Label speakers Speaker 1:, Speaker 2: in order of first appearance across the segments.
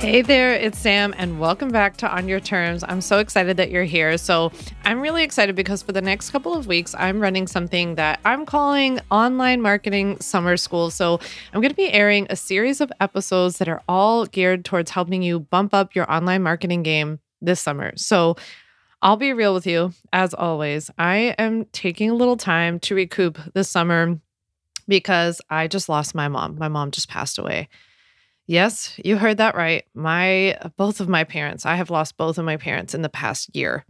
Speaker 1: Hey there, it's Sam, and welcome back to On Your Terms. I'm so excited that you're here. So, I'm really excited because for the next couple of weeks, I'm running something that I'm calling Online Marketing Summer School. So, I'm going to be airing a series of episodes that are all geared towards helping you bump up your online marketing game this summer. So, I'll be real with you, as always. I am taking a little time to recoup this summer because I just lost my mom. My mom just passed away. Yes, you heard that right. My both of my parents, I have lost both of my parents in the past year.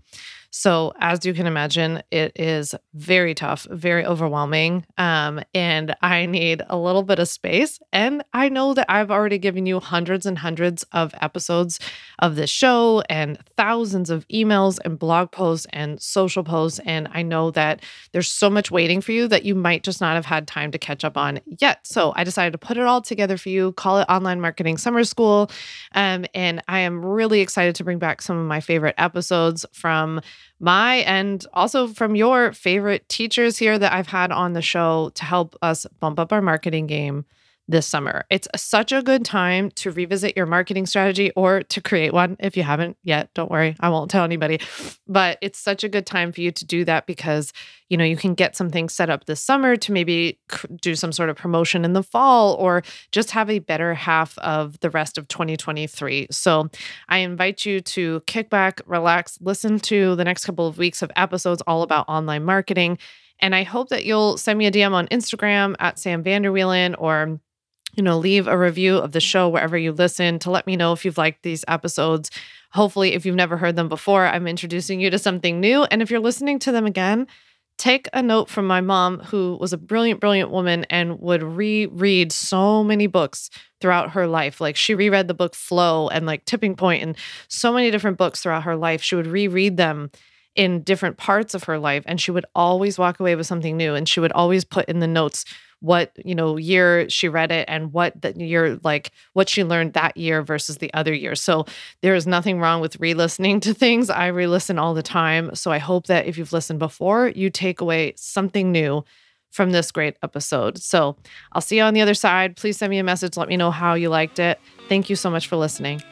Speaker 1: So, as you can imagine, it is very tough, very overwhelming. Um, and I need a little bit of space. And I know that I've already given you hundreds and hundreds of episodes of this show and thousands of emails and blog posts and social posts. And I know that there's so much waiting for you that you might just not have had time to catch up on yet. So, I decided to put it all together for you, call it Online Marketing Summer School. Um, and I am really excited to bring back some of my favorite episodes from my and also from your favorite teachers here that I've had on the show to help us bump up our marketing game this summer. It's such a good time to revisit your marketing strategy or to create one if you haven't yet. Don't worry, I won't tell anybody. But it's such a good time for you to do that because, you know, you can get something set up this summer to maybe do some sort of promotion in the fall or just have a better half of the rest of 2023. So, I invite you to kick back, relax, listen to the next couple of weeks of episodes all about online marketing. And I hope that you'll send me a DM on Instagram at Sam Vanderwielen or you know, leave a review of the show wherever you listen to let me know if you've liked these episodes. Hopefully, if you've never heard them before, I'm introducing you to something new. And if you're listening to them again, take a note from my mom, who was a brilliant, brilliant woman and would reread so many books throughout her life. Like she reread the book Flow and like Tipping Point and so many different books throughout her life. She would reread them in different parts of her life and she would always walk away with something new. And she would always put in the notes what you know year she read it and what the year like what she learned that year versus the other year. So there is nothing wrong with re-listening to things. I re-listen all the time. So i hope that if you've listened before you take away something new from this great episode. So i'll see you on the other side. Please send me a message. Let me know how you liked it. Thank you so much for listening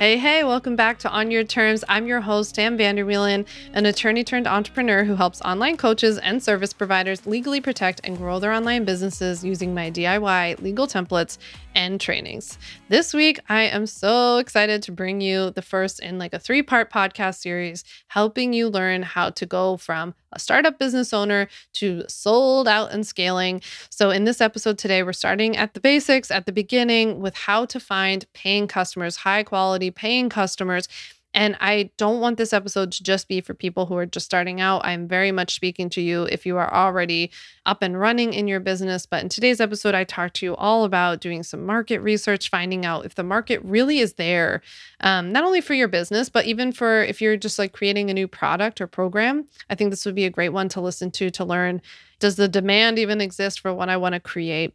Speaker 1: Hey, hey, welcome back to On Your Terms. I'm your host, Sam Vanderwielen, an attorney turned entrepreneur who helps online coaches and service providers legally protect and grow their online businesses using my DIY legal templates and trainings. This week, I am so excited to bring you the first in like a three part podcast series, helping you learn how to go from a startup business owner to sold out and scaling. So, in this episode today, we're starting at the basics, at the beginning, with how to find paying customers, high quality paying customers and I don't want this episode to just be for people who are just starting out. I'm very much speaking to you if you are already up and running in your business. But in today's episode, I talked to you all about doing some market research, finding out if the market really is there, um, not only for your business, but even for if you're just like creating a new product or program. I think this would be a great one to listen to to learn does the demand even exist for what I want to create?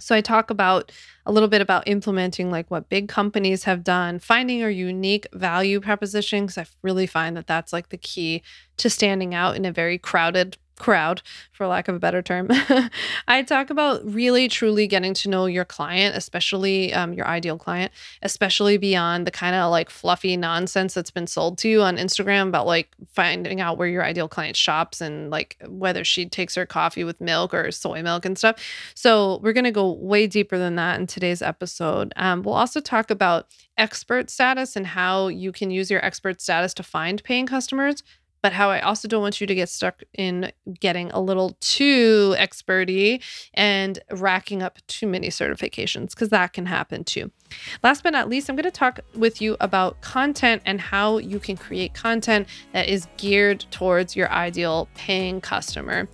Speaker 1: So I talk about a little bit about implementing like what big companies have done, finding a unique value proposition because I really find that that's like the key to standing out in a very crowded crowd, for lack of a better term. I talk about really truly getting to know your client, especially um, your ideal client, especially beyond the kind of like fluffy nonsense that's been sold to you on Instagram about like finding out where your ideal client shops and like whether she takes her coffee with milk or soy milk and stuff. So we're going to go way deeper than that in today's episode. Um, we'll also talk about expert status and how you can use your expert status to find paying customers but how I also don't want you to get stuck in getting a little too experty and racking up too many certifications because that can happen too. Last but not least, I'm going to talk with you about content and how you can create content that is geared towards your ideal paying customer.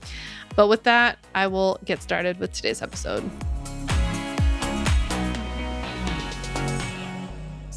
Speaker 1: But with that, I will get started with today's episode.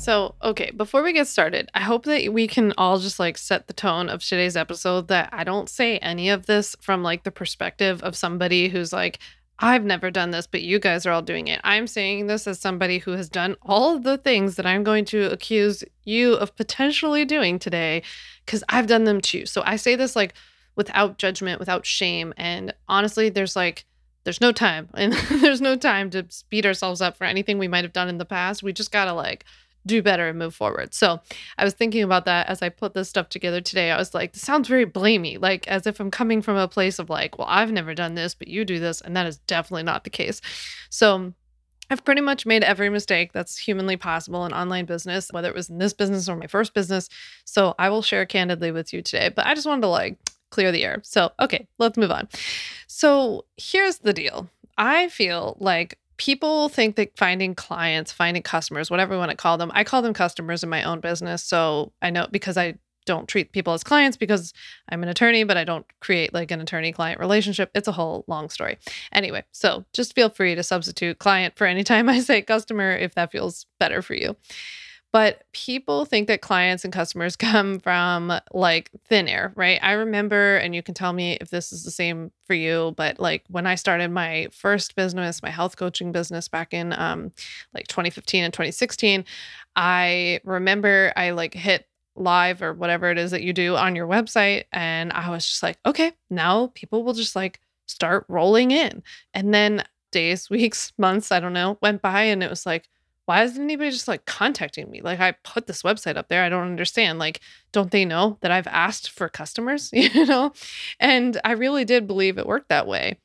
Speaker 1: So, okay, before we get started, I hope that we can all just like set the tone of today's episode that I don't say any of this from like the perspective of somebody who's like, I've never done this, but you guys are all doing it. I'm saying this as somebody who has done all of the things that I'm going to accuse you of potentially doing today because I've done them too. So I say this like without judgment, without shame. And honestly, there's like, there's no time and there's no time to beat ourselves up for anything we might have done in the past. We just got to like do better and move forward. So I was thinking about that as I put this stuff together today. I was like, this sounds very blamey, like as if I'm coming from a place of like, well, I've never done this, but you do this. And that is definitely not the case. So I've pretty much made every mistake that's humanly possible in online business, whether it was in this business or my first business. So I will share candidly with you today, but I just wanted to like clear the air. So, okay, let's move on. So, here's the deal I feel like people think that finding clients, finding customers, whatever you want to call them, I call them customers in my own business. So, I know because I don't treat people as clients because I'm an attorney, but I don't create like an attorney client relationship. It's a whole long story. Anyway, so just feel free to substitute client for any time I say customer if that feels better for you. But people think that clients and customers come from like thin air, right? I remember, and you can tell me if this is the same for you, but like when I started my first business, my health coaching business back in um, like 2015 and 2016, I remember I like hit live or whatever it is that you do on your website. And I was just like, okay, now people will just like start rolling in. And then days, weeks, months, I don't know, went by and it was like, why isn't anybody just like contacting me? Like I put this website up there. I don't understand. Like, don't they know that I've asked for customers? You know? And I really did believe it worked that way.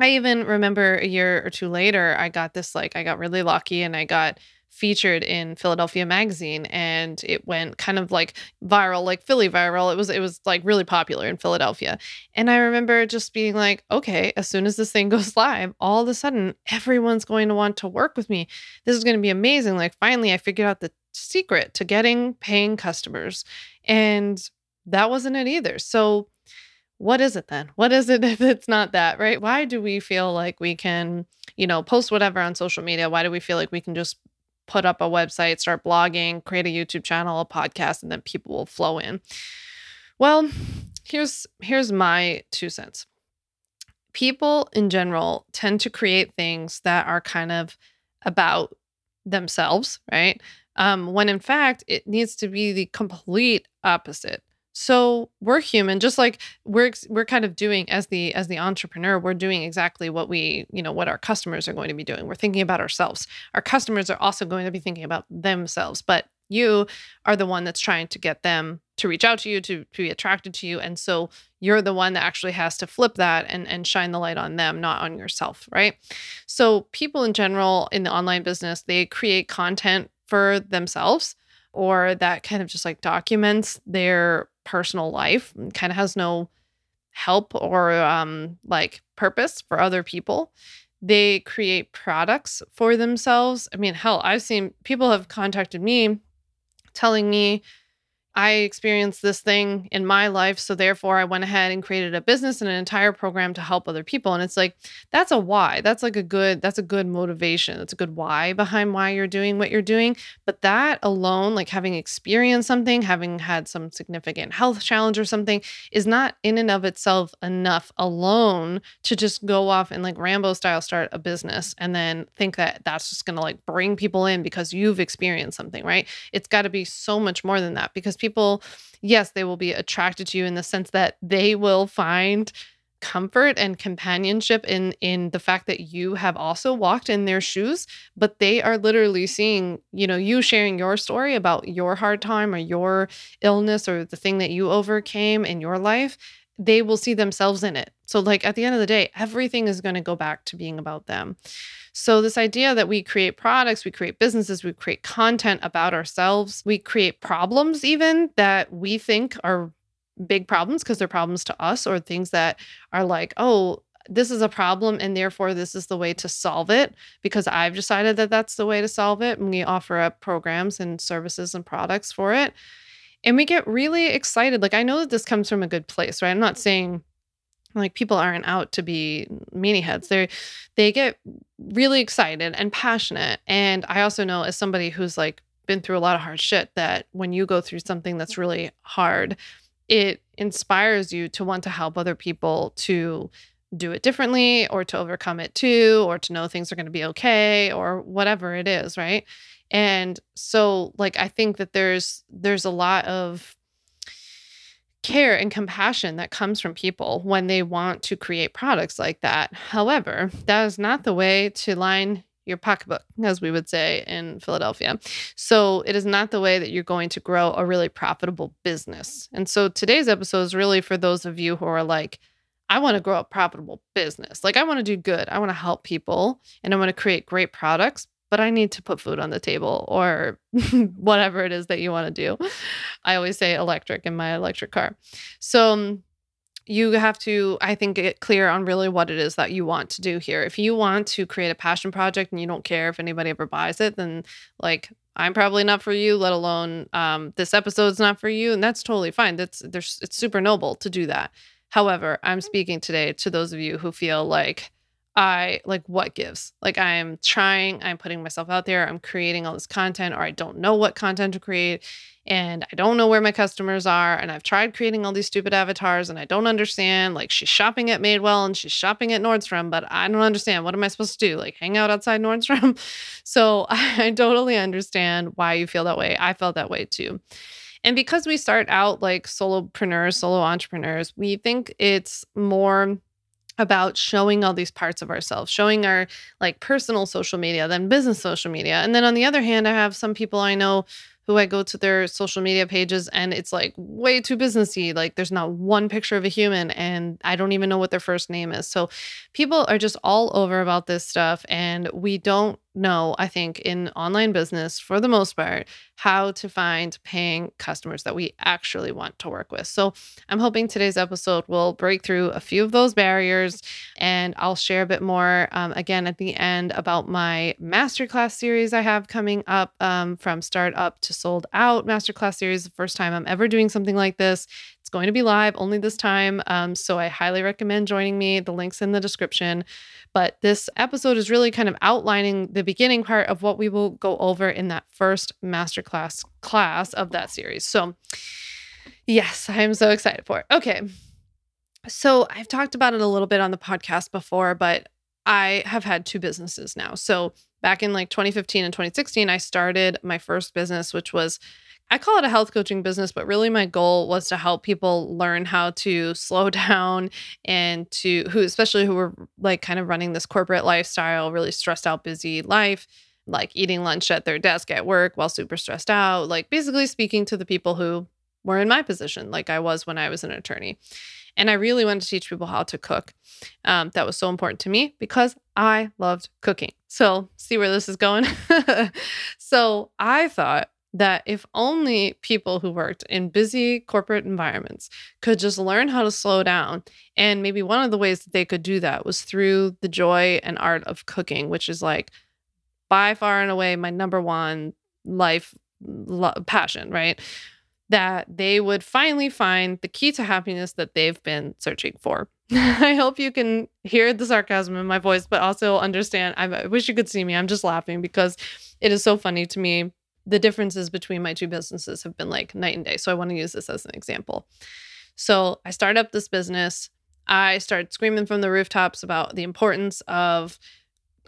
Speaker 1: I even remember a year or two later, I got this like I got really lucky and I got featured in Philadelphia magazine and it went kind of like viral like Philly viral it was it was like really popular in Philadelphia and I remember just being like okay as soon as this thing goes live all of a sudden everyone's going to want to work with me this is going to be amazing like finally I figured out the secret to getting paying customers and that wasn't it either so what is it then? What is it if it's not that, right? Why do we feel like we can, you know, post whatever on social media? Why do we feel like we can just put up a website, start blogging, create a YouTube channel, a podcast, and then people will flow in. Well, here's here's my two cents. People in general tend to create things that are kind of about themselves, right? Um, when in fact it needs to be the complete opposite. So we're human, just like we're we're kind of doing as the as the entrepreneur, we're doing exactly what we, you know, what our customers are going to be doing. We're thinking about ourselves. Our customers are also going to be thinking about themselves, but you are the one that's trying to get them to reach out to you, to, to be attracted to you. And so you're the one that actually has to flip that and, and shine the light on them, not on yourself, right? So people in general in the online business, they create content for themselves or that kind of just like documents their personal life kind of has no help or um like purpose for other people they create products for themselves. I mean hell i've seen people have contacted me telling me I experienced this thing in my life. So therefore, I went ahead and created a business and an entire program to help other people. And it's like, that's a why. That's like a good, that's a good motivation. That's a good why behind why you're doing what you're doing. But that alone, like having experienced something, having had some significant health challenge or something, is not in and of itself enough alone to just go off and like Rambo style start a business and then think that that's just going to like bring people in because you've experienced something, right? It's got to be so much more than that because people, yes, they will be attracted to you in the sense that they will find comfort and companionship in in the fact that you have also walked in their shoes but they are literally seeing you know you sharing your story about your hard time or your illness or the thing that you overcame in your life they will see themselves in it so like at the end of the day everything is going to go back to being about them so, this idea that we create products, we create businesses, we create content about ourselves, we create problems, even that we think are big problems because they're problems to us, or things that are like, oh, this is a problem and therefore this is the way to solve it because I've decided that that's the way to solve it. And we offer up programs and services and products for it. And we get really excited. Like, I know that this comes from a good place, right? I'm not saying like people aren't out to be meanie heads they they get really excited and passionate and i also know as somebody who's like been through a lot of hard shit that when you go through something that's really hard it inspires you to want to help other people to do it differently or to overcome it too or to know things are going to be okay or whatever it is right and so like i think that there's there's a lot of care and compassion that comes from people when they want to create products like that. However, that is not the way to line your pocketbook, as we would say in Philadelphia. So it is not the way that you're going to grow a really profitable business. And so today's episode is really for those of you who are like, I want to grow a profitable business. Like, I want to do good. I want to help people and I want to create great products, but I need to put food on the table or whatever it is that you want to do. I always say electric in my electric car. So, um, you have to, I think, get clear on really what it is that you want to do here. If you want to create a passion project and you don't care if anybody ever buys it, then like I'm probably not for you, let alone um, this episode's not for you. And that's totally fine. That's there's it's super noble to do that. However, I'm speaking today to those of you who feel like I like what gives. Like I am trying, I'm putting myself out there, I'm creating all this content, or I don't know what content to create, and I don't know where my customers are. And I've tried creating all these stupid avatars and I don't understand. Like she's shopping at Madewell and she's shopping at Nordstrom, but I don't understand. What am I supposed to do? Like hang out outside Nordstrom? so I, I totally understand why you feel that way. I felt that way too. And because we start out like solopreneurs, solo entrepreneurs, we think it's more about showing all these parts of ourselves, showing our like personal social media then business social media. And then on the other hand, I have some people I know who I go to their social media pages and it's like way too businessy. Like there's not one picture of a human and I don't even know what their first name is. So people are just all over about this stuff and we don't know, I think, in online business for the most part, how to find paying customers that we actually want to work with. So I'm hoping today's episode will break through a few of those barriers and I'll share a bit more um, again at the end about my masterclass series I have coming up um, from startup to sold out masterclass series. The first time I'm ever doing something like this. Going to be live only this time. Um, so I highly recommend joining me. The link's in the description. But this episode is really kind of outlining the beginning part of what we will go over in that first masterclass class of that series. So, yes, I'm so excited for it. Okay. So, I've talked about it a little bit on the podcast before, but I have had two businesses now. So, back in like 2015 and 2016, I started my first business, which was I call it a health coaching business, but really my goal was to help people learn how to slow down and to who, especially who were like kind of running this corporate lifestyle, really stressed out, busy life, like eating lunch at their desk at work while super stressed out, like basically speaking to the people who were in my position, like I was when I was an attorney. And I really wanted to teach people how to cook. Um, that was so important to me because I loved cooking. So, see where this is going? so, I thought that if only people who worked in busy corporate environments could just learn how to slow down. And maybe one of the ways that they could do that was through the joy and art of cooking, which is like by far and away my number one life lo- passion, right? That they would finally find the key to happiness that they've been searching for. I hope you can hear the sarcasm in my voice, but also understand. I wish you could see me. I'm just laughing because it is so funny to me the differences between my two businesses have been like night and day. So I want to use this as an example. So I start up this business. I start screaming from the rooftops about the importance of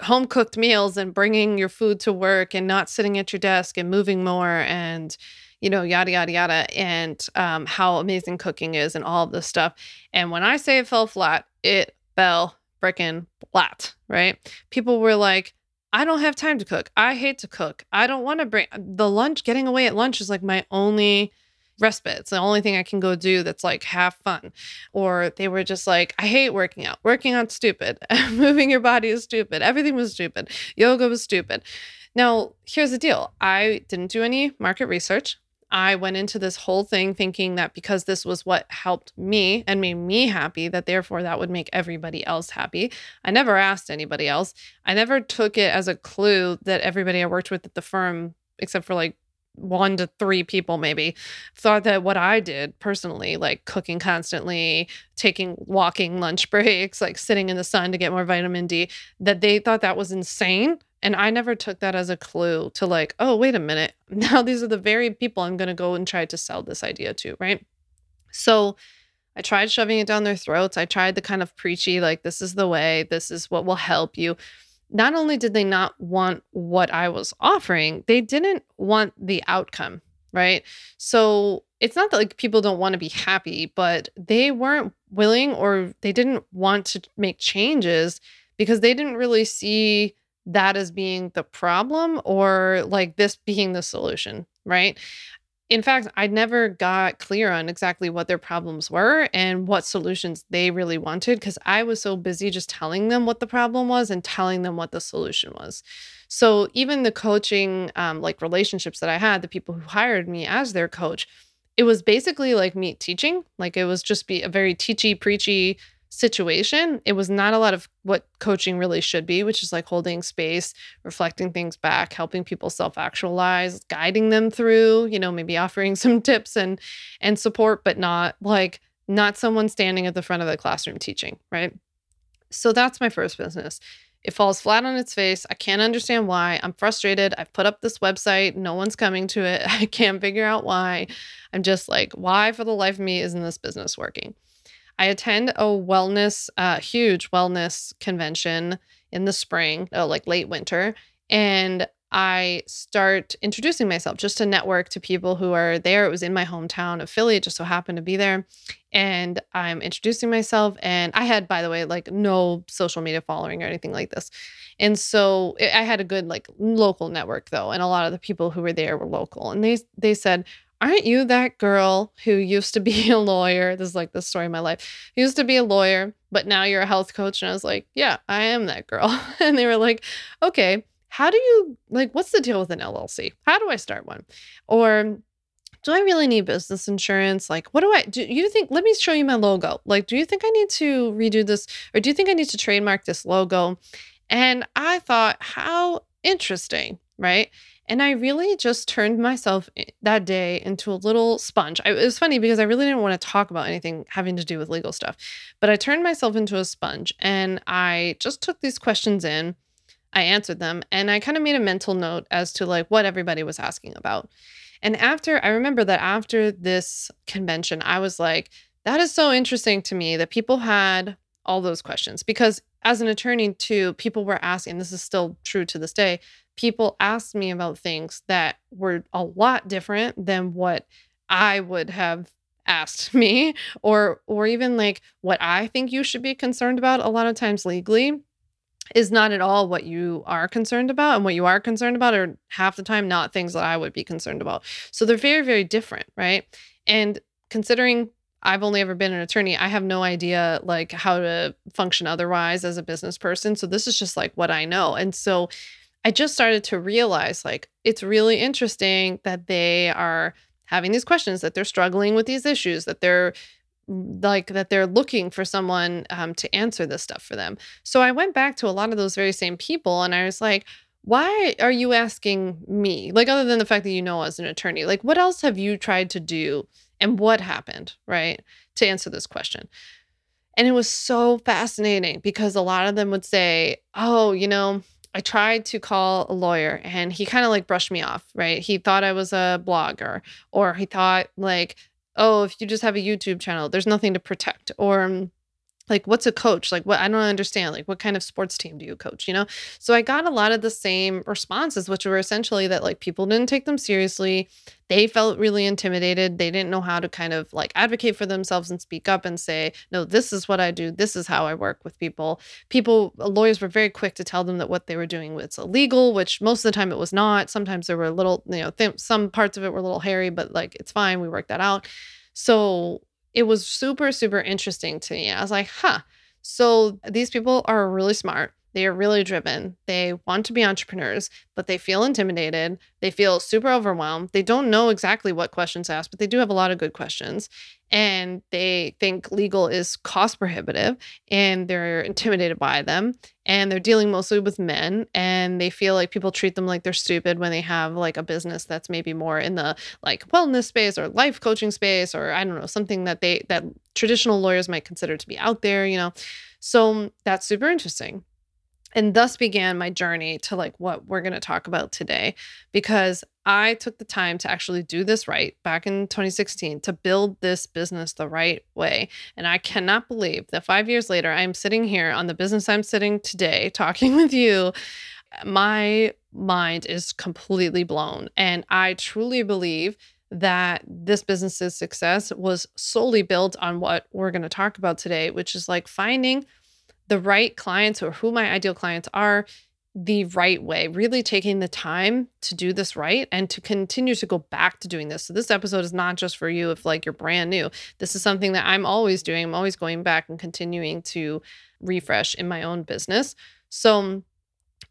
Speaker 1: home cooked meals and bringing your food to work and not sitting at your desk and moving more and you know yada yada yada and um, how amazing cooking is and all of this stuff and when i say it fell flat it fell freaking flat right people were like I don't have time to cook. I hate to cook. I don't want to bring the lunch. Getting away at lunch is like my only respite. It's the only thing I can go do that's like half fun. Or they were just like, I hate working out. Working out's stupid. Moving your body is stupid. Everything was stupid. Yoga was stupid. Now, here's the deal I didn't do any market research. I went into this whole thing thinking that because this was what helped me and made me happy, that therefore that would make everybody else happy. I never asked anybody else. I never took it as a clue that everybody I worked with at the firm, except for like one to three people maybe thought that what I did personally, like cooking constantly, taking walking lunch breaks, like sitting in the sun to get more vitamin D, that they thought that was insane. And I never took that as a clue to like, oh, wait a minute. Now these are the very people I'm going to go and try to sell this idea to, right? So I tried shoving it down their throats. I tried the kind of preachy, like, this is the way, this is what will help you. Not only did they not want what I was offering, they didn't want the outcome. right? So it's not that like people don't want to be happy, but they weren't willing or they didn't want to make changes because they didn't really see that as being the problem or like this being the solution, right? In fact, I never got clear on exactly what their problems were and what solutions they really wanted because I was so busy just telling them what the problem was and telling them what the solution was. So even the coaching, um, like relationships that I had, the people who hired me as their coach, it was basically like me teaching. Like it was just be a very teachy, preachy situation. It was not a lot of what coaching really should be, which is like holding space, reflecting things back, helping people self-actualize, guiding them through, you know, maybe offering some tips and and support, but not like not someone standing at the front of the classroom teaching, right? So that's my first business. It falls flat on its face. I can't understand why. I'm frustrated. I've put up this website. No one's coming to it. I can't figure out why. I'm just like, why for the life of me isn't this business working? I attend a wellness, uh, huge wellness convention in the spring, oh, like late winter. And I start introducing myself just to network to people who are there. It was in my hometown of Philly, it just so happened to be there. And I'm introducing myself. And I had, by the way, like no social media following or anything like this. And so I had a good like local network though. And a lot of the people who were there were local. And they they said, Aren't you that girl who used to be a lawyer? This is like the story of my life. used to be a lawyer, but now you're a health coach. And I was like, Yeah, I am that girl. And they were like, Okay how do you like what's the deal with an LLC? How do I start one? Or do I really need business insurance? Like, what do I do? You think, let me show you my logo. Like, do you think I need to redo this? Or do you think I need to trademark this logo? And I thought, how interesting, right? And I really just turned myself that day into a little sponge. I, it was funny because I really didn't want to talk about anything having to do with legal stuff, but I turned myself into a sponge and I just took these questions in I answered them and I kind of made a mental note as to like what everybody was asking about. And after I remember that after this convention, I was like, that is so interesting to me that people had all those questions because as an attorney too, people were asking, this is still true to this day, people asked me about things that were a lot different than what I would have asked me or or even like what I think you should be concerned about a lot of times legally is not at all what you are concerned about and what you are concerned about are half the time not things that I would be concerned about. So they're very very different, right? And considering I've only ever been an attorney, I have no idea like how to function otherwise as a business person. So this is just like what I know. And so I just started to realize like it's really interesting that they are having these questions that they're struggling with these issues that they're like that they're looking for someone um, to answer this stuff for them. So I went back to a lot of those very same people and I was like, why are you asking me? Like, other than the fact that you know as an attorney, like, what else have you tried to do and what happened, right, to answer this question? And it was so fascinating because a lot of them would say, oh, you know, I tried to call a lawyer and he kind of like brushed me off, right? He thought I was a blogger or he thought like oh, if you just have a YouTube channel, there's nothing to protect. Or um, like, what's a coach? Like, what I don't understand. Like, what kind of sports team do you coach? You know? So I got a lot of the same responses, which were essentially that like people didn't take them seriously. They felt really intimidated. They didn't know how to kind of like advocate for themselves and speak up and say, no, this is what I do. This is how I work with people. People, lawyers were very quick to tell them that what they were doing was illegal, which most of the time it was not. Sometimes there were a little, you know, th- some parts of it were a little hairy, but like it's fine. We worked that out. So it was super, super interesting to me. I was like, huh. So these people are really smart. They are really driven. They want to be entrepreneurs, but they feel intimidated. They feel super overwhelmed. They don't know exactly what questions to ask, but they do have a lot of good questions. And they think legal is cost prohibitive and they're intimidated by them. And they're dealing mostly with men and they feel like people treat them like they're stupid when they have like a business that's maybe more in the like wellness space or life coaching space or I don't know, something that they that traditional lawyers might consider to be out there, you know. So that's super interesting and thus began my journey to like what we're going to talk about today because I took the time to actually do this right back in 2016 to build this business the right way. And I cannot believe that 5 years later I'm sitting here on the business I'm sitting today talking with you. My mind is completely blown and I truly believe that this business's success was solely built on what we're going to talk about today, which is like finding the right clients or who my ideal clients are the right way, really taking the time to do this right and to continue to go back to doing this. So this episode is not just for you if like you're brand new. This is something that I'm always doing. I'm always going back and continuing to refresh in my own business. So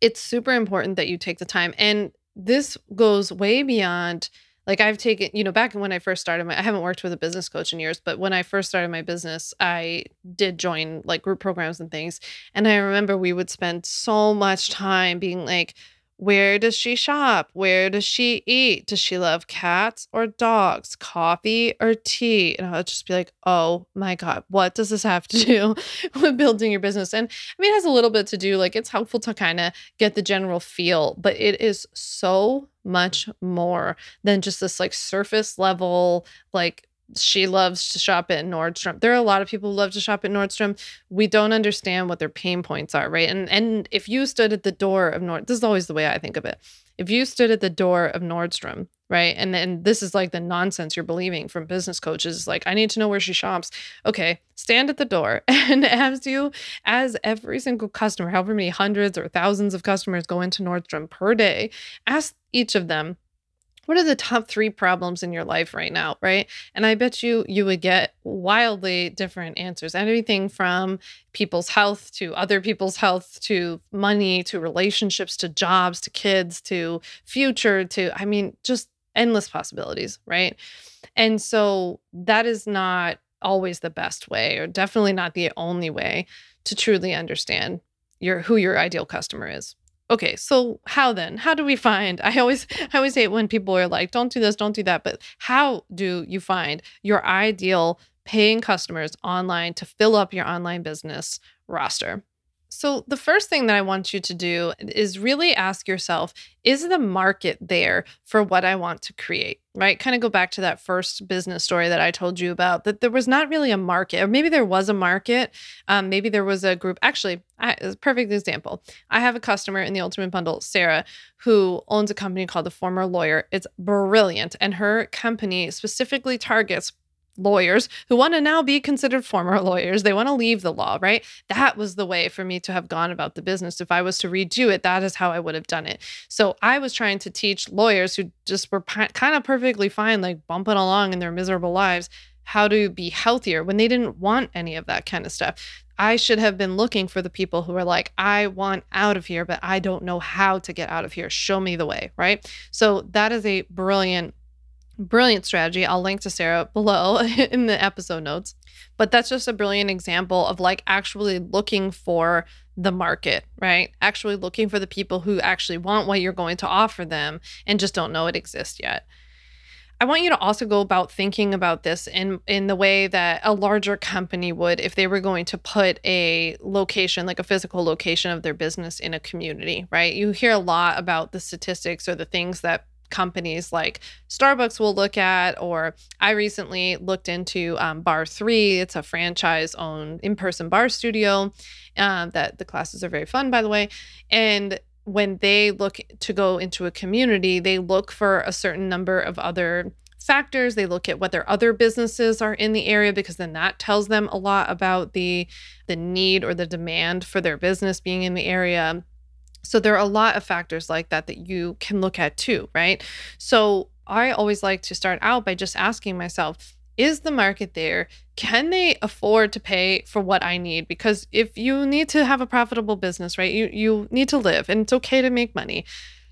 Speaker 1: it's super important that you take the time and this goes way beyond like I've taken, you know, back when I first started my I haven't worked with a business coach in years, but when I first started my business, I did join like group programs and things. And I remember we would spend so much time being like, where does she shop? Where does she eat? Does she love cats or dogs, coffee or tea? And I'll just be like, oh my God, what does this have to do with building your business? And I mean, it has a little bit to do, like, it's helpful to kind of get the general feel, but it is so much more than just this like surface level, like she loves to shop at Nordstrom. There are a lot of people who love to shop at Nordstrom. We don't understand what their pain points are, right? And and if you stood at the door of Nord, this is always the way I think of it. If you stood at the door of Nordstrom, right, and then this is like the nonsense you're believing from business coaches, like I need to know where she shops. Okay, stand at the door, and as you, as every single customer, however many hundreds or thousands of customers go into Nordstrom per day, ask each of them what are the top three problems in your life right now right? And i bet you you would get wildly different answers. Anything from people's health to other people's health to money to relationships to jobs to kids to future to i mean just endless possibilities right? And so that is not always the best way or definitely not the only way to truly understand your who your ideal customer is okay so how then? How do we find i always i always hate when people are like don't do this don't do that but how do you find your ideal paying customers online to fill up your online business roster so, the first thing that I want you to do is really ask yourself is the market there for what I want to create? Right? Kind of go back to that first business story that I told you about that there was not really a market, or maybe there was a market. Um, maybe there was a group. Actually, I, a perfect example. I have a customer in the Ultimate Bundle, Sarah, who owns a company called The Former Lawyer. It's brilliant. And her company specifically targets lawyers who want to now be considered former lawyers. They want to leave the law, right? That was the way for me to have gone about the business. If I was to redo it, that is how I would have done it. So I was trying to teach lawyers who just were kind of perfectly fine, like bumping along in their miserable lives, how to be healthier when they didn't want any of that kind of stuff. I should have been looking for the people who are like, I want out of here, but I don't know how to get out of here. Show me the way, right? So that is a brilliant Brilliant strategy. I'll link to Sarah below in the episode notes. But that's just a brilliant example of like actually looking for the market, right? Actually looking for the people who actually want what you're going to offer them and just don't know it exists yet. I want you to also go about thinking about this in in the way that a larger company would if they were going to put a location like a physical location of their business in a community, right? You hear a lot about the statistics or the things that companies like Starbucks will look at, or I recently looked into um, Barre3. It's a franchise owned in person barre studio. Um, that the classes are very fun, by the way. And when they look to go into a community, they look for a certain number of other factors. They look at whether other businesses are in the area because then that tells them a lot about the the need or the demand for their business being in the area. So there are a lot of factors like that that you can look at too, right? So I always like to start out by just asking myself, is the market there? Can they afford to pay for what I need? Because if you need to have a profitable business, right? You you need to live and it's okay to make money.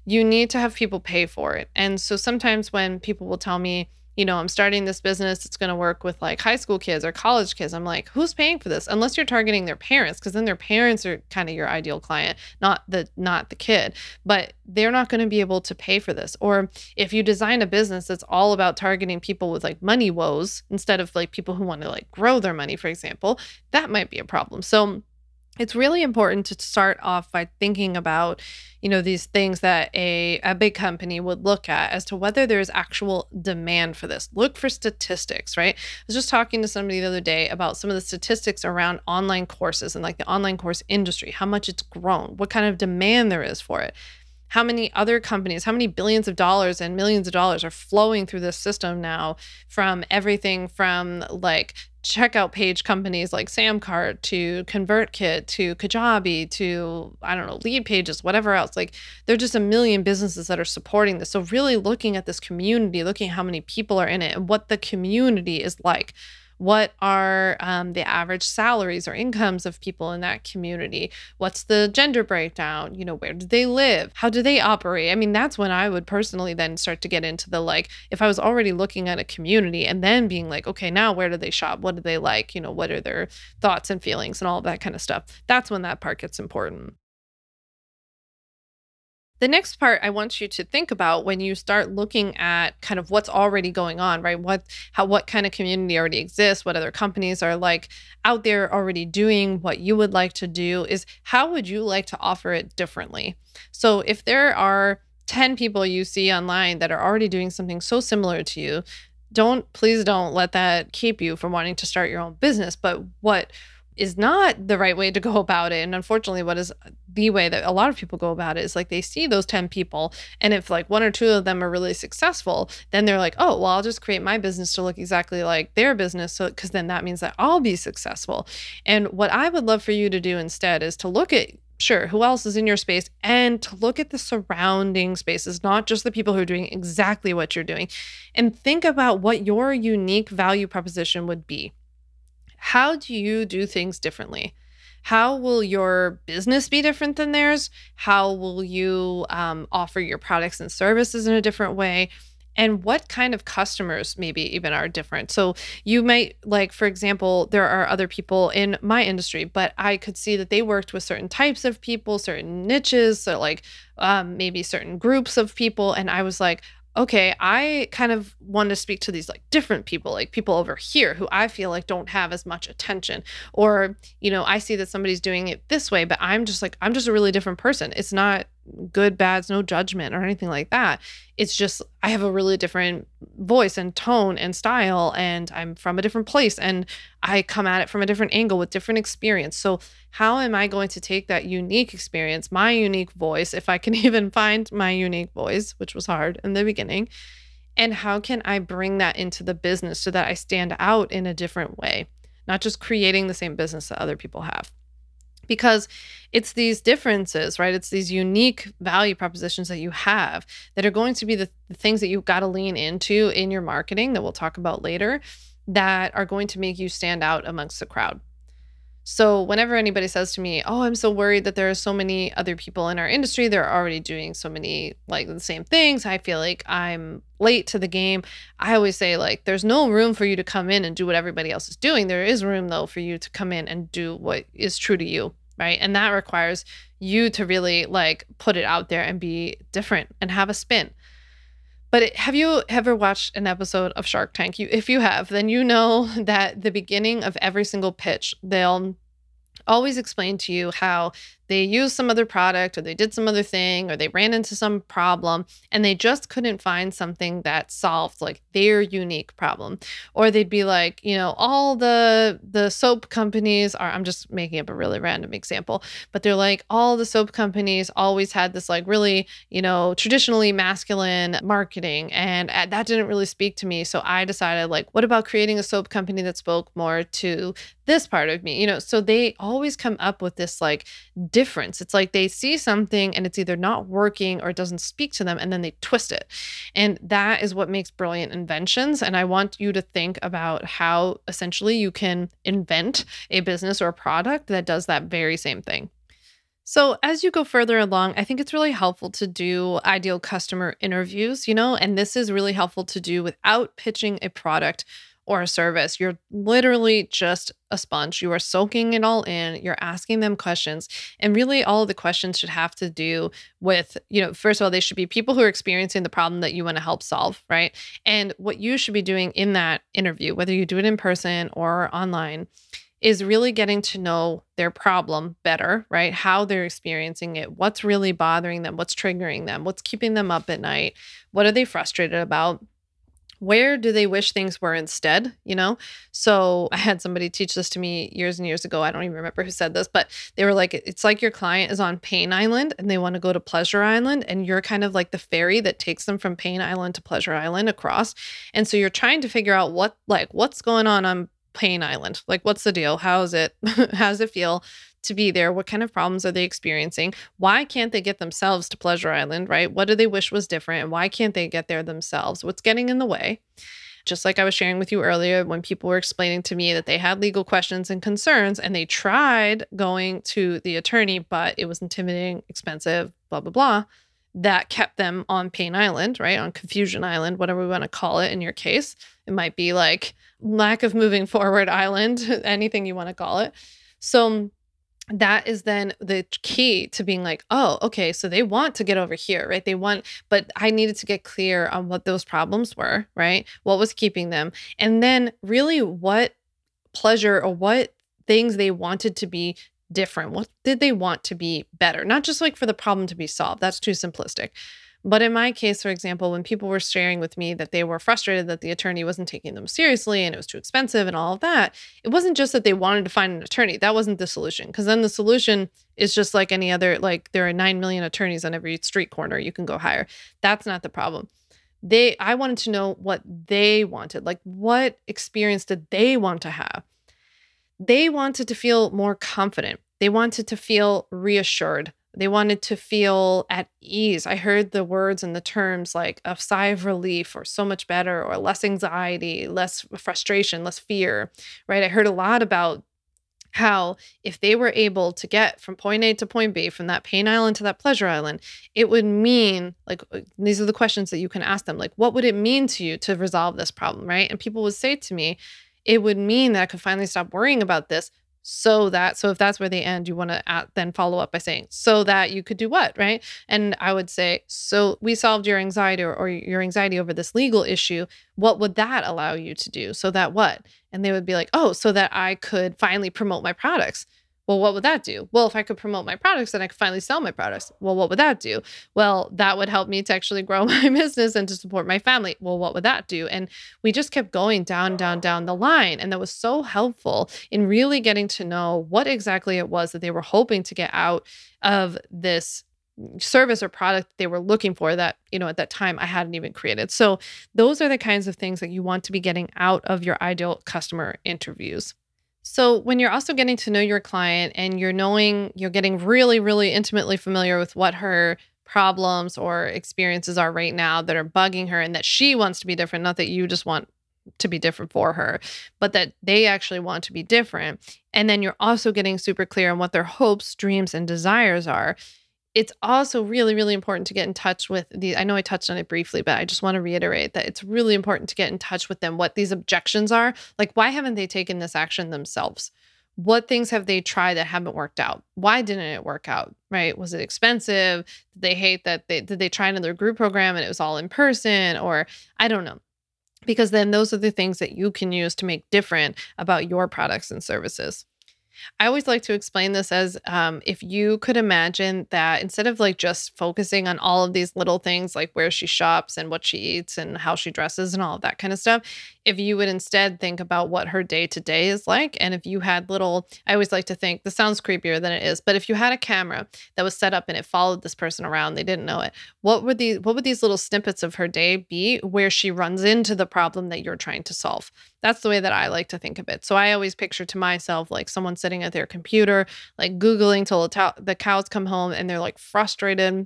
Speaker 1: You need to have people pay for it. And so sometimes when people will tell me, you know, I'm starting this business. It's going to work with like high school kids or college kids. I'm like, who's paying for this? Unless you're targeting their parents, because then their parents are kind of your ideal client, not the not the kid. But they're not going to be able to pay for this. Or if you design a business that's all about targeting people with like money woes instead of like people who want to like grow their money, for example, that might be a problem. So it's really important to start off by thinking about you know these things that a, a big company would look at as to whether there's actual demand for this. Look for statistics right? I was just talking to somebody the other day about some of the statistics around online courses and like the online course industry how much it's grown what kind of demand there is for it how many other companies, how many billions of dollars and millions of dollars are flowing through this system now from everything from like checkout page companies like Samcart to ConvertKit to Kajabi to I don't know Leadpages whatever else. Like there're just a million businesses that are supporting this. So really looking at this community looking at how many people are in it and what the community is like what are um, the average salaries or incomes of people in that community? What's the gender breakdown? You know, where do they live? How do they operate? I mean, that's when I would personally then start to get into the like, if I was already looking at a community and then being like, okay, now where do they shop? What do they like? You know, what are their thoughts and feelings and all that kind of stuff? That's when that part gets important. The next part I want you to think about when you start looking at kind of what's already going on, right? What how what kind of community already exists, what other companies are like out there already doing what you would like to do is how would you like to offer it differently? So if there are 10 people you see online that are already doing something so similar to you, don't please don't let that keep you from wanting to start your own business, but what is not the right way to go about it. And unfortunately, what is the way that a lot of people go about it is like they see those 10 people. And if like one or two of them are really successful, then they're like, oh, well, I'll just create my business to look exactly like their business. So, because then that means that I'll be successful. And what I would love for you to do instead is to look at sure who else is in your space and to look at the surrounding spaces not just the people who are doing exactly what you're doing and think about what your unique value proposition would be how do you do things differently? How will your business be different than theirs? How will you um, offer your products and services in a different way? And what kind of customers maybe even are different? So, you might, like, for example, there are other people in my industry, but I could see that they worked with certain types of people, certain niches, so like um, maybe certain groups of people. And I was like, okay, I kind of want to speak to these like different people, like people over here who I feel like don't have as much attention. Or, you know, I see that somebody's doing it this way, but I'm just like, I'm just a really different person. It's not good, bads, no judgment or anything like that. It's just I have a really different voice and tone and style, and I'm from a different place and I come at it from a different angle with different experience. So, how am I going to take that unique experience, my unique voice, if I can even find my unique voice, which was hard in the beginning? And how can I bring that into the business so that I stand out in a different way, not just creating the same business that other people have? Because it's these differences, right? It's these unique value propositions that you have that are going to be the, the things that you've got to lean into in your marketing that we'll talk about later that are going to make you stand out amongst the crowd. So, whenever anybody says to me, Oh, I'm so worried that there are so many other people in our industry, they're already doing so many like the same things. I feel like I'm late to the game. I always say, like, there's no room for you to come in and do what everybody else is doing. There is room, though, for you to come in and do what is true to you. Right. And that requires you to really like put it out there and be different and have a spin. But it, have you ever watched an episode of Shark Tank? You, if you have, then you know that the beginning of every single pitch, they'll always explain to you how they used some other product or they did some other thing or they ran into some problem and they just couldn't find something that solved like their unique problem. Or they'd be like you know all the the soap companies are i'm just making up a really random example but they're like all the soap companies always had this like really you know traditionally masculine marketing and uh, that didn't really speak to me so i decided like what about creating a soap company that spoke more to this part of me? You know so they always come up with this like difference. It's like they see something and it's either not working or it doesn't speak to them and then they twist it. And that is what makes brilliant inventions. And I want you to think about how essentially you can invent a business or a product that does that very same thing. So, as you go further along, I think it's really helpful to do ideal customer interviews, you know, and this is really helpful to do without pitching a product or a service. You're literally just a sponge. You are soaking it all in. You're asking them questions. And really, all of the questions should have to do with, you know, first of all, they should be people who are experiencing the problem that you want to help solve, right? And what you should be doing in that interview, whether you do it in person or online, is really getting to know their problem better, right? How they're experiencing it, what's really bothering them, what's triggering them, what's keeping them up at night, what are they frustrated about, where do they wish things were instead you know? So i had somebody teach this to me years and years ago i don't even remember who said this but they were like it's like your client is on pain island and they want to go to pleasure island and you're kind of like the ferry that takes them from pain island to pleasure island across. And so you're trying to figure out what like what's going on on pain island? Like what's the deal? How's it? How does it feel to be there? What kind of problems are they experiencing? Why can't they get themselves to Pleasure Island, right? What do they wish was different? And why can't they get there themselves? What's getting in the way? Just like I was sharing with you earlier, when people were explaining to me that they had legal questions and concerns and they tried going to the attorney, but it was intimidating, expensive, blah, blah, blah, that kept them on Pain Island, right? On Confusion Island, whatever we want to call it in your case. It might be like lack of moving forward island, anything you want to call it. So, that is then the key to being like, oh, okay, so they want to get over here, right? They want, but I needed to get clear on what those problems were, right? What was keeping them? And then really what pleasure or what things they wanted to be different. What did they want to be better? Not just like for the problem to be solved. That's too simplistic. But in my case, for example, when people were sharing with me that they were frustrated that the attorney wasn't taking them seriously and it was too expensive and all of that, it wasn't just that they wanted to find an attorney. That wasn't the solution. Because then the solution is just like any other, like there are 9 million attorneys on every street corner you can go hire. That's not the problem. They, I wanted to know what they wanted. Like, what experience did they want to have? They wanted to feel more confident. They wanted to feel reassured they wanted to feel at ease. I heard the words and the terms like a sigh of relief or so much better or less anxiety, less frustration, less fear, right? I heard a lot about how if they were able to get from point A to point B, from that pain island to that pleasure island, it would mean like uh, these are the questions that you can ask them like, what would it mean to you to resolve this problem, right? And people would say to me, it would mean that I could finally stop worrying about this so that so if that's where they end you want to then follow up by saying so that you could do what right? And i would say so we solved your anxiety or, or, your anxiety over this legal issue. What would that allow you to do? So that what? And they would be like oh so that i could finally promote my products well, what would that do? Well, if I could promote my products, then I could finally sell my products. Well, what would that do? Well, that would help me to actually grow my business and to support my family. Well, what would that do? And we just kept going down, down, down the line. And that was so helpful in really getting to know what exactly it was that they were hoping to get out of this service or product they were looking for that you know at that time I hadn't even created. So those are the kinds of things that you want to be getting out of your ideal customer interviews. So, when you're also getting to know your client and you're knowing, you're getting really, really intimately familiar with what her problems or experiences are right now that are bugging her and that she wants to be different, not that you just want to be different for her, but that they actually want to be different. And then you're also getting super clear on what their hopes, dreams, and desires are it's also really, really important to get in touch with the. I know I touched on it briefly, but I just want to reiterate that it's really important to get in touch with them, what these objections are. Like, why haven't they taken this action themselves? What things have they tried that haven't worked out? Why didn't it work out? Right? Was it expensive? Did they hate that they did they try another group program and it was all in person? Or I don't know. Because then those are the things that you can use to make different about your products and services. I always like to explain this as um, if you could imagine that instead of like just focusing on all of these little things like where she shops and what she eats and how she dresses and all of that kind of stuff, if you would instead think about what her day to day is like, and if you had little, I always like to think this sounds creepier than it is, but if you had a camera that was set up and it followed this person around, they didn't know it. What would these what would these little snippets of her day be where she runs into the problem that you're trying to solve? That's the way that I like to think of it. So I always picture to myself like someone sitting at their computer, like Googling till the cows come home and they're like frustrated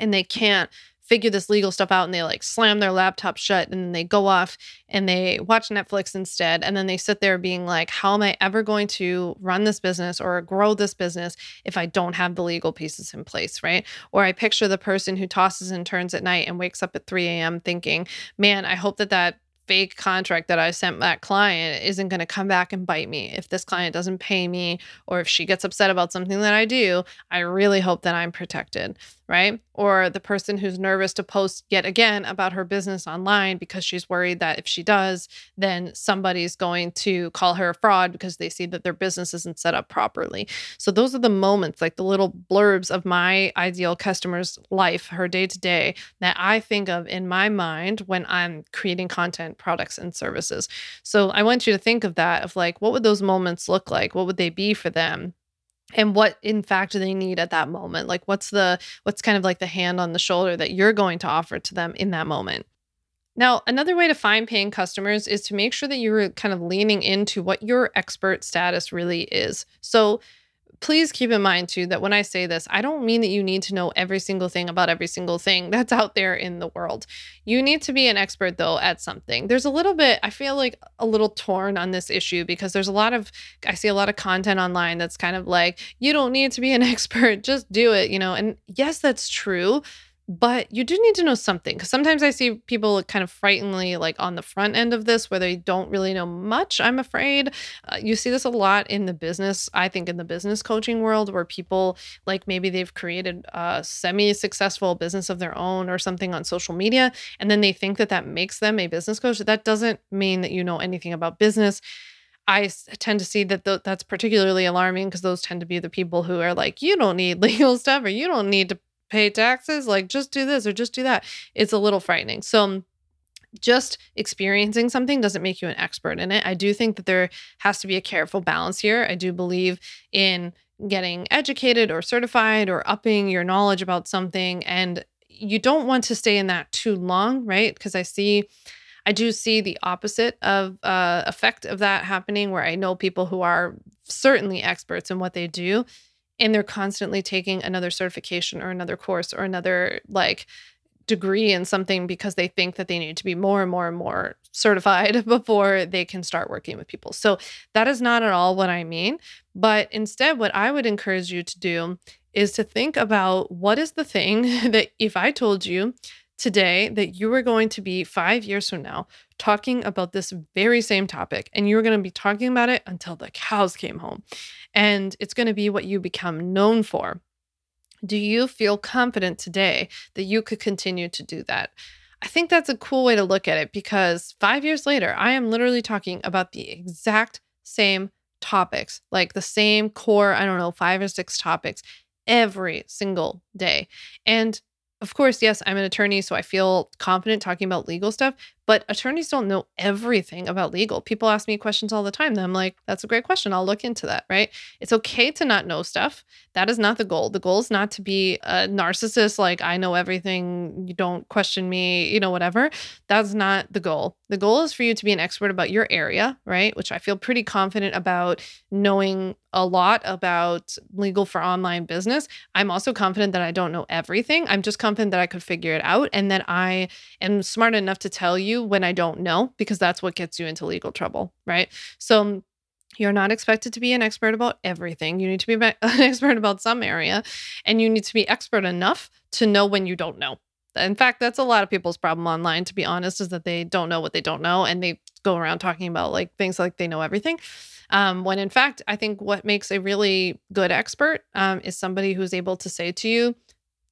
Speaker 1: and they can't figure this legal stuff out and they like slam their laptop shut and they go off and they watch Netflix instead. And then they sit there being like, how am I ever going to run this business or grow this business if I don't have the legal pieces in place? Right. Or I picture the person who tosses and turns at night and wakes up at 3 a.m. thinking, man, I hope that that fake contract that I sent that client isn't going to come back and bite me. If this client doesn't pay me or if she gets upset about something that I do, I really hope that I'm protected, right? Or the person who's nervous to post yet again about her business online because she's worried that if she does, then somebody's going to call her a fraud because they see that their business isn't set up properly. So those are the moments, like the little blurbs of my ideal customer's life, her day to day, that I think of in my mind when I'm creating content, products, and services. So I want you to think of that of like, what would those moments look like? What would they be for them? And what in fact do they need at that moment? Like what's the what's kind of like the hand on the shoulder that you're going to offer to them in that moment? Now another way to find paying customers is to make sure that you're kind of leaning into what your expert status really is. So please keep in mind too that when I say this, I don't mean that you need to know every single thing about every single thing that's out there in the world. You need to be an expert though at something. There's a little bit, I feel like a little torn on this issue because there's a lot of, I see a lot of content online that's kind of like, you don't need to be an expert, just do it, you know? And yes, that's true but you do need to know something because sometimes I see people kind of frighteningly like on the front end of this where they don't really know much. I'm afraid uh, you see this a lot in the business. I think in the business coaching world where people like maybe they've created a semi successful business of their own or something on social media, and then they think that that makes them a business coach. That doesn't mean that you know anything about business. I tend to see that th- that's particularly alarming because those tend to be the people who are like, you don't need legal stuff or you don't need to pay taxes like just do this or just do that. It's a little frightening. So just experiencing something doesn't make you an expert in it. I do think that there has to be a careful balance here. I do believe in getting educated or certified or upping your knowledge about something and you don't want to stay in that too long right? Because i see I do see the opposite of uh, effect of that happening, where I know people who are certainly experts in what they do, and they're constantly taking another certification or another course or another like degree in something because they think that they need to be more and more and more certified before they can start working with people. So that is not at all what I mean. But instead, what I would encourage you to do is to think about what is the thing that if I told you today that you are going to be five years from now talking about this very same topic and you're going to be talking about it until the cows came home. And it's going to be what you become known for. Do you feel confident today that you could continue to do that? I think that's a cool way to look at it because five years later, I am literally talking about the exact same topics, like the same core, I don't know, five or six topics every single day. And of course, yes, I'm an attorney, so I feel confident talking about legal stuff, but attorneys don't know everything about legal. People ask me questions all the time. I'm like, that's a great question. I'll look into that, right? It's okay to not know stuff. That is not the goal. The goal is not to be a narcissist, like, I know everything, you don't question me, you know, whatever. That's not the goal. The goal is for you to be an expert about your area, right? Which I feel pretty confident about knowing a lot about legal for online business. I'm also confident that I don't know everything. I'm just confident that I could figure it out and that I am smart enough to tell you when I don't know, because that's what gets you into legal trouble, right? So you're not expected to be an expert about everything. You need to be an expert about some area, and you need to be expert enough to know when you don't know. In fact, that's a lot of people's problem online, to be honest, is that they don't know what they don't know and they go around talking about like things like they know everything. Um, when in fact, I think what makes a really good expert um, is somebody who's able to say to you,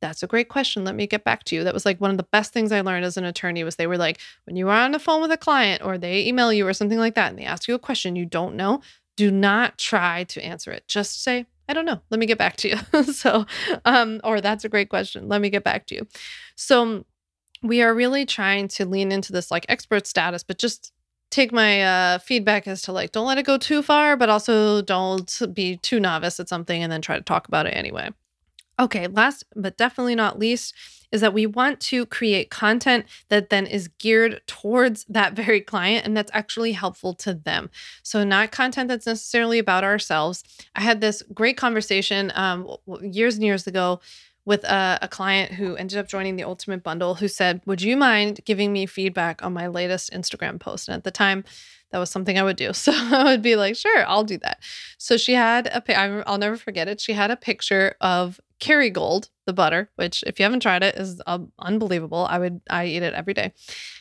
Speaker 1: that's a great question. Let me get back to you. That was like one of the best things I learned as an attorney was they were like, when you are on the phone with a client or they email you or something like that and they ask you a question you don't know, do not try to answer it. Just say, I don't know. Let me get back to you. so, um, or that's a great question. Let me get back to you. So we are really trying to lean into this like expert status, but just take my uh, feedback as to like, don't let it go too far, but also don't be too novice at something and then try to talk about it anyway. Okay, last but definitely not least is that we want to create content that then is geared towards that very client and that's actually helpful to them. So, not content that's necessarily about ourselves. I had this great conversation um, years and years ago with a, a, client who ended up joining the Ultimate Bundle who said, Would you mind giving me feedback on my latest Instagram post? And at the time, that was something I would do. So I would be like, Sure, I'll do that. So she had a, I'll never forget it. She had a picture of Kerrygold, the butter, which if you haven't tried it is uh, unbelievable. I would I eat it every day.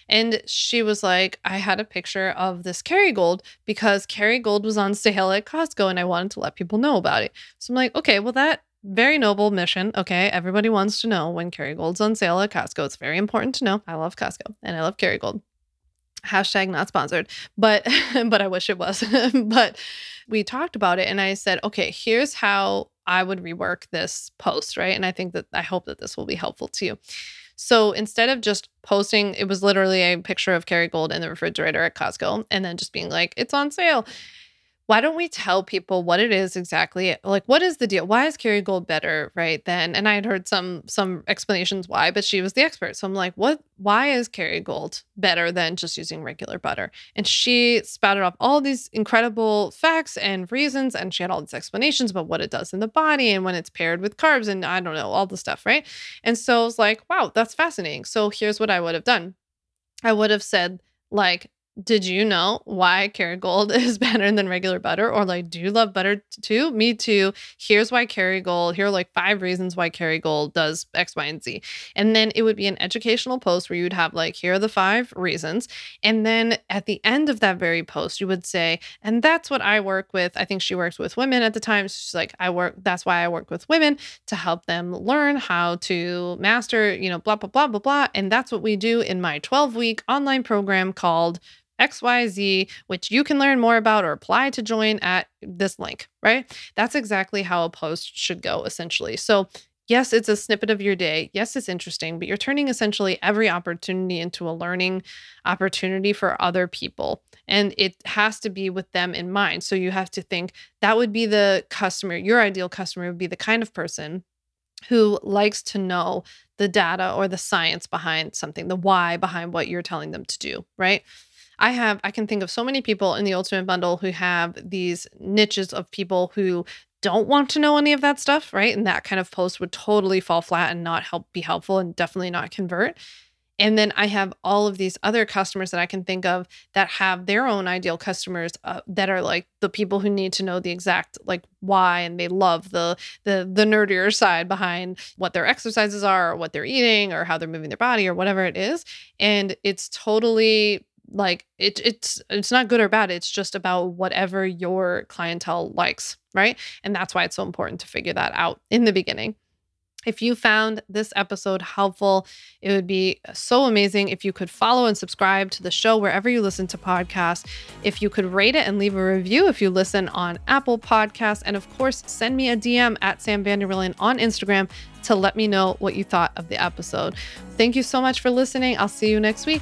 Speaker 1: And she was like, I had a picture of this Kerrygold because Kerrygold was on sale at Costco and I wanted to let people know about it. So I'm like, okay, well that very noble mission. Okay. Everybody wants to know when Kerrygold's on sale at Costco. It's very important to know. I love Costco and I love Kerrygold. Hashtag not sponsored, but but I wish it was. but we talked about it and I said, okay, here's how I would rework this post, right? And I think that I hope that this will be helpful to you. So instead of just posting, it was literally a picture of Kerrygold in the refrigerator at Costco and then just being like, it's on sale why don't we tell people what it is exactly like what is the deal? Why is kerrygold better right then and i had heard some some explanations why but she was the expert. So i'm like what why is kerrygold better than just using regular butter? And she spouted off all these incredible facts and reasons and she had all these explanations about what it does in the body and when it's paired with carbs and i don't know all the stuff right? And so i was like wow that's fascinating. So here's what i would have done. I would have said like did you know why Kerrygold is better than regular butter? Or like, do you love butter too? Me too. Here's why Kerrygold. Here are like five reasons why Kerrygold does X, Y, and Z. And then it would be an educational post where you'd have like, here are the five reasons. And then at the end of that very post, you would say, and that's what I work with. I think she works with women at the time. She's like, I work, that's why I work with women to help them learn how to master, you know, blah, blah, blah, blah, blah. And that's what we do in my 12 week online program called XYZ, which you can learn more about or apply to join at this link, right? That's exactly how a post should go, essentially. So, yes, it's a snippet of your day. Yes, it's interesting, but you're turning essentially every opportunity into a learning opportunity for other people. And it has to be with them in mind. So, you have to think that would be the customer, your ideal customer would be the kind of person who likes to know the data or the science behind something, the why behind what you're telling them to do, right? I have, I can think of so many people in the Ultimate Bundle who have these niches of people who don't want to know any of that stuff, right? And that kind of post would totally fall flat and not help be helpful and definitely not convert. And then I have all of these other customers that I can think of that have their own ideal customers uh, that are like the people who need to know the exact like why and they love the the the nerdier side behind what their exercises are or what they're eating or how they're moving their body or whatever it is. And it's totally like it, it's it's not good or bad it's just about whatever your clientele likes right and that's why it's so important to figure that out in the beginning if you found this episode helpful, it would be so amazing if you could follow and subscribe to the show wherever you listen to podcasts. If you could rate it and leave a review if you listen on Apple Podcasts. And of course, send me a DM at Sam Vanderwielen on Instagram to let me know what you thought of the episode. Thank you so much for listening. I'll see you next week.